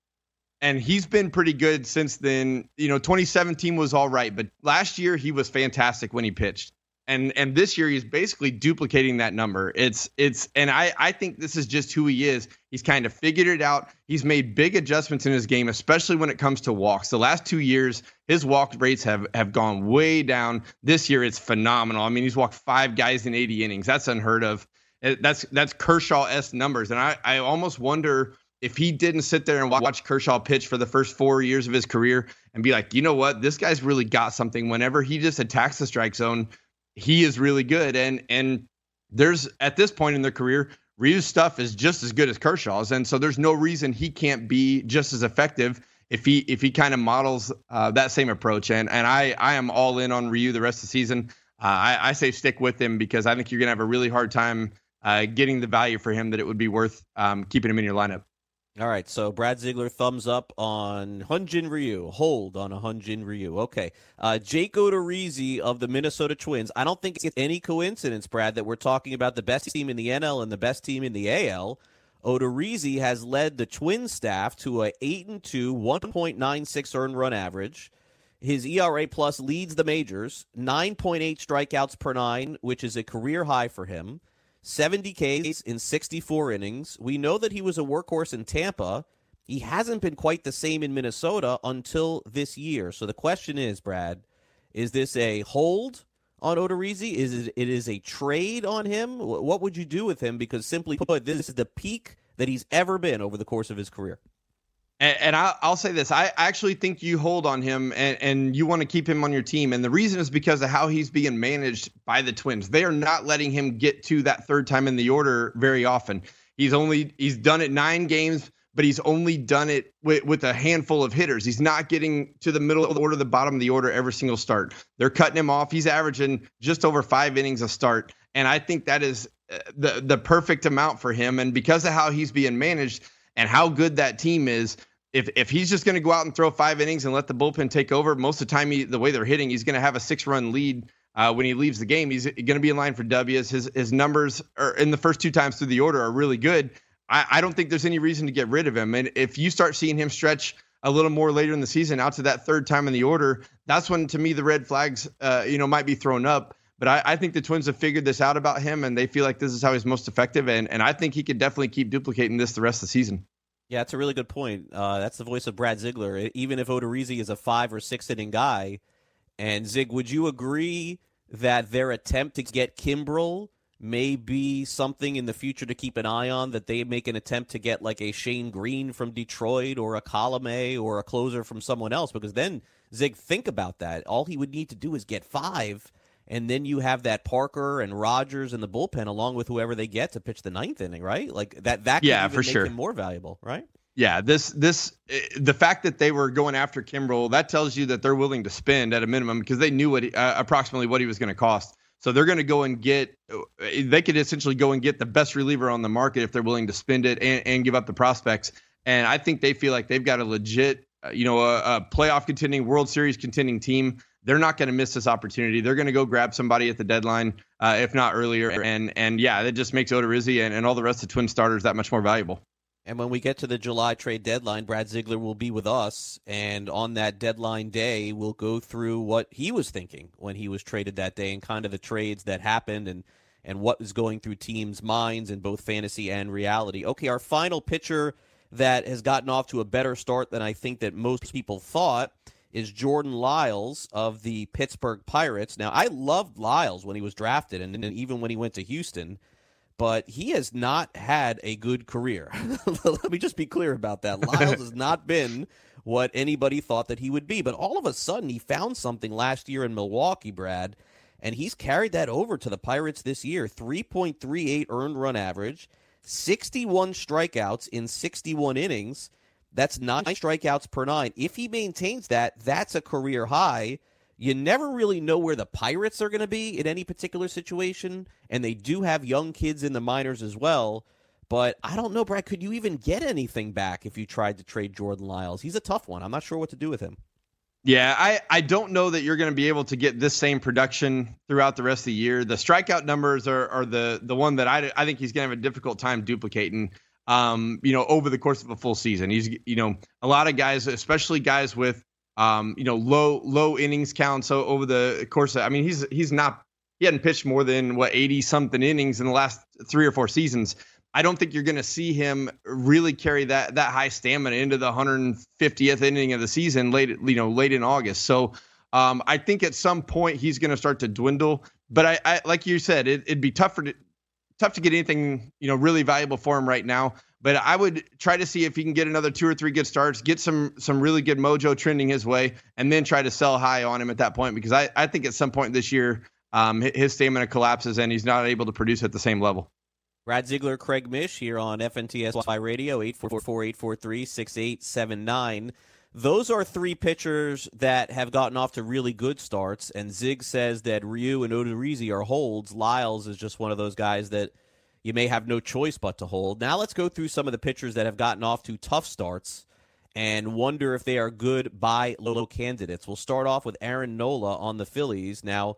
And he's been pretty good since then. You know, 2017 was all right, but last year he was fantastic when he pitched and and this year he's basically duplicating that number. It's it's and i i think this is just who he is. He's kind of figured it out. He's made big adjustments in his game especially when it comes to walks. The last two years his walk rates have have gone way down. This year it's phenomenal. I mean he's walked five guys in 80 innings. That's unheard of. Eh, that's that's kershaw s numbers. And i i almost wonder if he didn't sit there and watch Kershaw pitch for the first four years of his career and be like, you know what, this guy's really got something. Whenever he just attacks the strike zone, he is really good. And and there's at this point in their career, Ryu's stuff is just as good as Kershaw's, and so there's no reason he can't be just as effective if he if he kind of models uh, that same approach. And and I I am all in on Ryu the rest of the season. Uh, I, I say stick with him because I think you're gonna have a really hard time uh, getting the value for him that it would be worth um, keeping him in your lineup. All right, so Brad Ziegler thumbs up on Hyun-jin Ryu, hold on a Hyun-jin Ryu. Okay, uh, Jake Odorizzi of the Minnesota Twins. I don't think it's any coincidence, Brad, that we're talking about the best team in the NL and the best team in the AL. Odorizzi has led the Twins staff to a eight and two, 1.96 earned run average. His ERA plus leads the majors, 9.8 strikeouts per nine, which is a career high for him. 70 Ks in 64 innings. We know that he was a workhorse in Tampa. He hasn't been quite the same in Minnesota until this year. So the question is, Brad, is this a hold on Odorizzi? Is it, it is a trade on him? What would you do with him? Because simply put, this is the peak that he's ever been over the course of his career. And, and I, will say this: I actually think you hold on him, and, and you want to keep him on your team. And the reason is because of how he's being managed by the Twins. They are not letting him get to that third time in the order very often. He's only he's done it nine games, but he's only done it with, with a handful of hitters. He's not getting to the middle of the order, the bottom of the order every single start. They're cutting him off. He's averaging just over five innings a start, and I think that is uh, the the perfect amount for him. And because of how he's being managed and how good that team is. If, if he's just going to go out and throw five innings and let the bullpen take over, most of the time, he, the way they're hitting, he's going to have a six run lead uh, when he leaves the game. He's going to be in line for W's. His his numbers are in the first two times through the order are really good. I, I don't think there's any reason to get rid of him. And if you start seeing him stretch a little more later in the season out to that third time in the order, that's when to me the red flags, uh, you know, might be thrown up. But I, I, think the Twins have figured this out about him, and they feel like this is how he's most effective. And and I think he could definitely keep duplicating this the rest of the season. Yeah, that's a really good point. Uh, that's the voice of Brad Ziegler. Even if Odorizzi is a five or six inning guy, and Zig, would you agree that their attempt to get Kimbrel may be something in the future to keep an eye on? That they make an attempt to get like a Shane Greene from Detroit or a Colome or a closer from someone else? Because then Zig, think about that. All he would need to do is get five and then you have that Parker and Rogers in the bullpen along with whoever they get to pitch the ninth inning, right? Like that that could yeah, even for make sure. more valuable, right? Yeah, this this eh, the fact that they were going after Kimbrel that tells you that they're willing to spend at a minimum because they knew what he, uh, approximately what he was going to cost. So they're going to go and get eh, they could essentially go and get the best reliever on the market if they're willing to spend it and, and give up the prospects. And I think they feel like they've got a legit, uh, you know, a, a playoff contending, World Series contending team they're not going to miss this opportunity. They're going to go grab somebody at the deadline, uh, if not earlier. And and yeah, that just makes Odorizzi and, and all the rest of the Twin starters that much more valuable. And when we get to the July trade deadline, Brad Ziegler will be with us. And on that deadline day, we'll go through what he was thinking when he was traded that day and kind of the trades that happened and, and what was going through teams' minds in both fantasy and reality. Okay, our final pitcher that has gotten off to a better start than I think that most people thought is Jordan Lyles of the Pittsburgh Pirates. Now, I loved Lyles when he was drafted and, and even when he went to Houston, but he has not had a good career. Let me just be clear about that. Lyles has not been what anybody thought that he would be, but all of a sudden he found something last year in Milwaukee, Brad, and he's carried that over to the Pirates this year 3.38 earned run average, 61 strikeouts in 61 innings. That's nine strikeouts per nine. If he maintains that, that's a career high. You never really know where the Pirates are going to be in any particular situation, and they do have young kids in the minors as well. But I don't know, Brad. Could you even get anything back if you tried to trade Jordan Lyles? He's a tough one. I'm not sure what to do with him. Yeah, I, I don't know that you're going to be able to get this same production throughout the rest of the year. The strikeout numbers are, are the the one that I, I think he's going to have a difficult time duplicating. Um, you know, over the course of a full season, he's you know a lot of guys, especially guys with um, you know low low innings count. So over the course, of, I mean, he's he's not he hadn't pitched more than what 80 something innings in the last three or four seasons. I don't think you're going to see him really carry that that high stamina into the 150th inning of the season late you know late in August. So um, I think at some point he's going to start to dwindle. But I, I like you said, it, would be tough for tough to get anything you know really valuable for him right now. But I would try to see if he can get another two or three good starts, get some some really good mojo trending his way, and then try to sell high on him at that point because I, I think at some point this year um, his stamina collapses and he's not able to produce at the same level. Brad Ziegler, Craig Mish here on FNTSY Radio, 844-843-6879. Those are three pitchers that have gotten off to really good starts, and Zig says that Ryu and Odorizzi are holds. Lyles is just one of those guys that you may have no choice but to hold. Now let's go through some of the pitchers that have gotten off to tough starts and wonder if they are good buy low candidates. We'll start off with Aaron Nola on the Phillies. Now,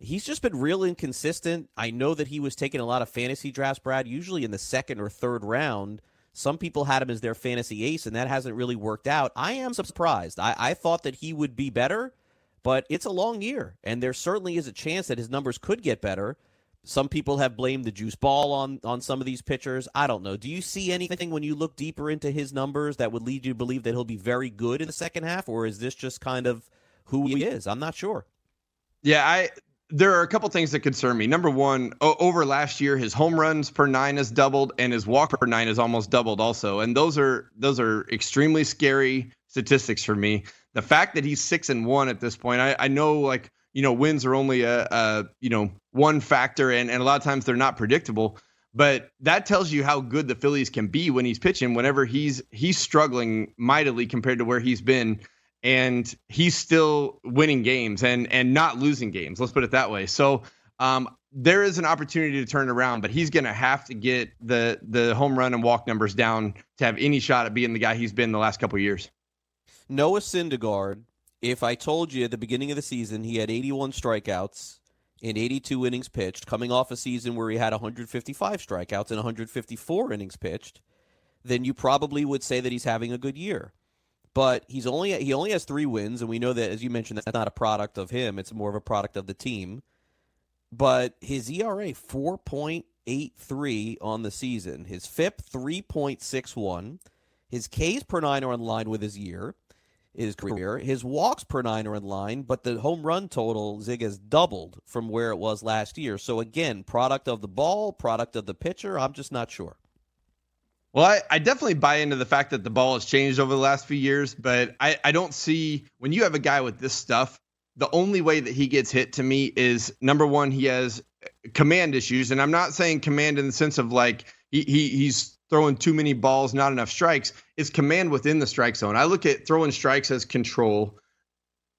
he's just been real inconsistent. I know that he was taking a lot of fantasy drafts, Brad, usually in the second or third round. Some people had him as their fantasy ace, and that hasn't really worked out. I am surprised. I, I thought that he would be better, but it's a long year, and there certainly is a chance that his numbers could get better. Some people have blamed the juice ball on on some of these pitchers. I don't know. Do you see anything when you look deeper into his numbers that would lead you to believe that he'll be very good in the second half, or is this just kind of who he is? I'm not sure. Yeah, I there are a couple things that concern me. Number one, over last year, his home runs per nine has doubled, and his walk per nine has almost doubled also. And those are those are extremely scary statistics for me. The fact that he's six and one at this point, I, I know like you know wins are only a, a you know one factor, and and a lot of times they're not predictable. But that tells you how good the Phillies can be when he's pitching. Whenever he's he's struggling mightily compared to where he's been and he's still winning games and and not losing games. Let's put it that way. So um, there is an opportunity to turn around, but he's going to have to get the the home run and walk numbers down to have any shot at being the guy he's been the last couple years. Noah Syndergaard. If I told you at the beginning of the season he had 81 strikeouts in 82 innings pitched, coming off a season where he had 155 strikeouts and 154 innings pitched, then you probably would say that he's having a good year but he's only he only has three wins, and we know that as you mentioned, that's not a product of him; it's more of a product of the team. But his ERA four point eight three on the season, his FIP three point six one, his Ks per nine are in line with his year, his career. His walks per nine are in line, but the home run total Zig has doubled from where it was last year. So again, product of the ball, product of the pitcher. I'm just not sure. Well, I, I, definitely buy into the fact that the ball has changed over the last few years, but I, I don't see when you have a guy with this stuff, the only way that he gets hit to me is number one, he has command issues. And I'm not saying command in the sense of like he, he he's throwing too many balls, not enough strikes. It's command within the strike zone. I look at throwing strikes as control.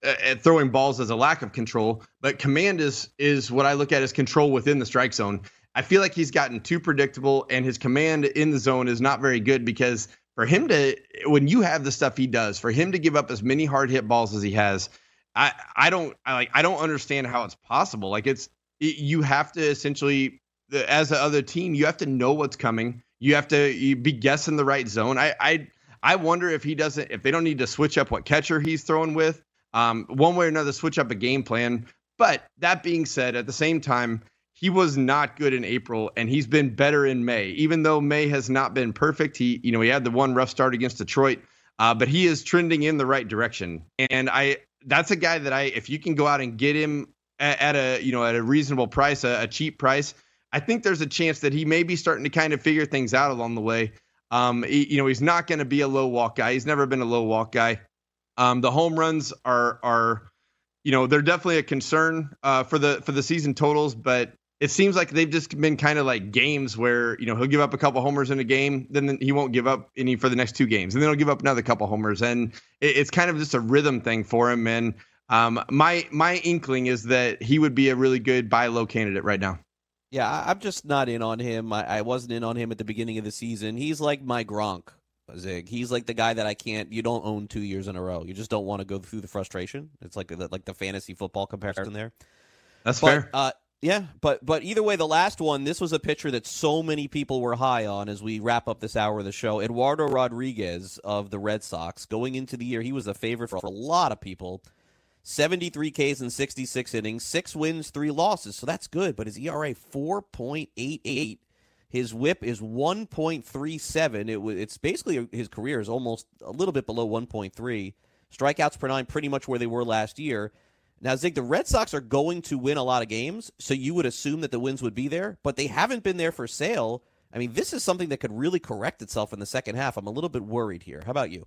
Uh, at throwing balls as a lack of control, but command is is what I look at as control within the strike zone. I feel like he's gotten too predictable, and his command in the zone is not very good because for him to, when you have the stuff he does, for him to give up as many hard hit balls as he has, I I don't I like I don't understand how it's possible. Like it's you have to essentially as the other team, you have to know what's coming. You have to be guessing the right zone. I I I wonder if he doesn't if they don't need to switch up what catcher he's throwing with. Um, one way or another, switch up a game plan. But that being said, at the same time, he was not good in April, and he's been better in May. Even though May has not been perfect, he you know he had the one rough start against Detroit, uh, but he is trending in the right direction. And I that's a guy that I if you can go out and get him at, at a you know at a reasonable price, a, a, cheap price, I think there's a chance that he may be starting to kind of figure things out along the way. Um, he, you know he's not going to be a low walk guy. He's never been a low walk guy. Um, the home runs are are you know they're definitely a concern uh, for the for the season totals, but it seems like they've just been kind of like games where you know he'll give up a couple homers in a game, then he won't give up any for the next two games, and then he'll give up another couple homers, and it's kind of just a rhythm thing for him. And um, my my inkling is that he would be a really good buy low candidate right now. Yeah, I, I'm just not in on him. I, I wasn't in on him at the beginning of the season. He's like my Gronk, Zig. He's like the guy that I can't. You don't own two years in a row. You just don't want to go through the frustration. It's like the, like the fantasy football comparison there. That's But, fair. Uh, yeah, but but either way, the last one, this was a pitcher that so many people were high on as we wrap up this hour of the show. Eduardo Rodriguez of the Red Sox, going into the year, he was a favorite for a lot of people. 73 Ks in 66 innings, six wins, three losses. So that's good, but his ERA 4.88. His WHIP is 1.37. It was it's basically his career is almost a little bit below 1.3. Strikeouts per nine, pretty much where they were last year. Now, Zig, the Red Sox are going to win a lot of games, so you would assume that the wins would be there, but they haven't been there for sale. I mean, this is something that could really correct itself in the second half. I'm a little bit worried here. How about you?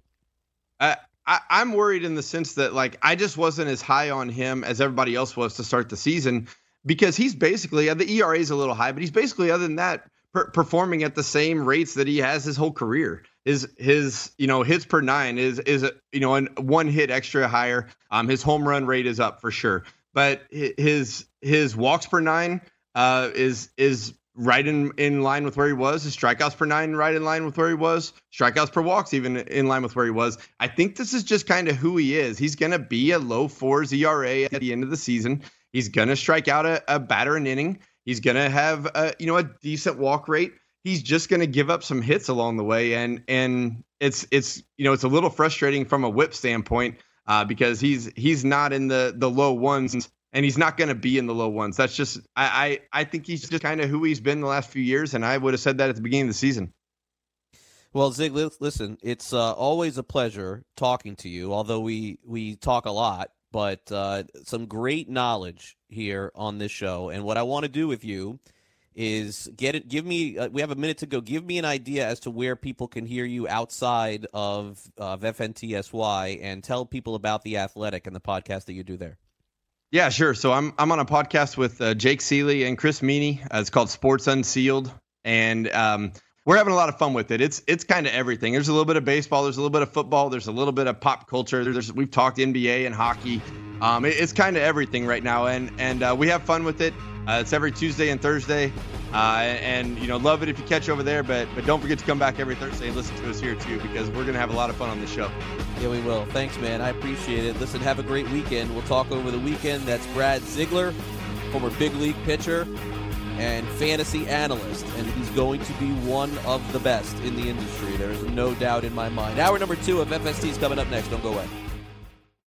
I, I'm worried in the sense that like I just wasn't as high on him as everybody else was to start the season because he's basically the ERA is a little high, but he's basically other than that per- performing at the same rates that he has his whole career. His his you know hits per nine is is you know an, one hit extra higher. Um, his home run rate is up for sure, but his his walks per nine uh is is right in in line with where he was. His strikeouts per nine right in line with where he was. Strikeouts per walks even in line with where he was. I think this is just kind of who he is. He's gonna be a low fours ERA at the end of the season. He's gonna strike out a, a batter an inning. He's gonna have a you know a decent walk rate. He's just gonna give up some hits along the way, and and it's it's you know it's a little frustrating from a whip standpoint uh, because he's he's not in the the low ones and he's not going to be in the low ones. That's just I I, I think he's just kind of who he's been the last few years, and I would have said that at the beginning of the season. Well, Zig, listen, it's uh, always a pleasure talking to you. Although we we talk a lot, but uh, some great knowledge here on this show. And what I want to do with you is get it. Give me. Uh, we have a minute to go. Give me an idea as to where people can hear you outside of of FNTSY, and tell people about the Athletic and the podcast that you do there. Yeah, sure. So I'm I'm on a podcast with uh, Jake Seeley and Chris Meany. Uh, it's called Sports Unsealed, and um, we're having a lot of fun with it. It's it's kind of everything. There's a little bit of baseball. There's a little bit of football. There's a little bit of pop culture. There's we've talked NBA and hockey. Um, it- it's kind of everything right now, and and uh, we have fun with it. Uh, it's every Tuesday and Thursday, uh, and you know love it if you catch over there. But but don't forget to come back every Thursday and listen to us here too, because we're gonna have a lot of fun on the show. Yeah, we will. Thanks, man. I appreciate it. Listen, have a great weekend. We'll talk over the weekend. That's Brad Ziegler, former big league pitcher and fantasy analyst, and he's going to be one of the best in the industry. There is no doubt in my mind. Hour number two of FST is coming up next. Don't go away.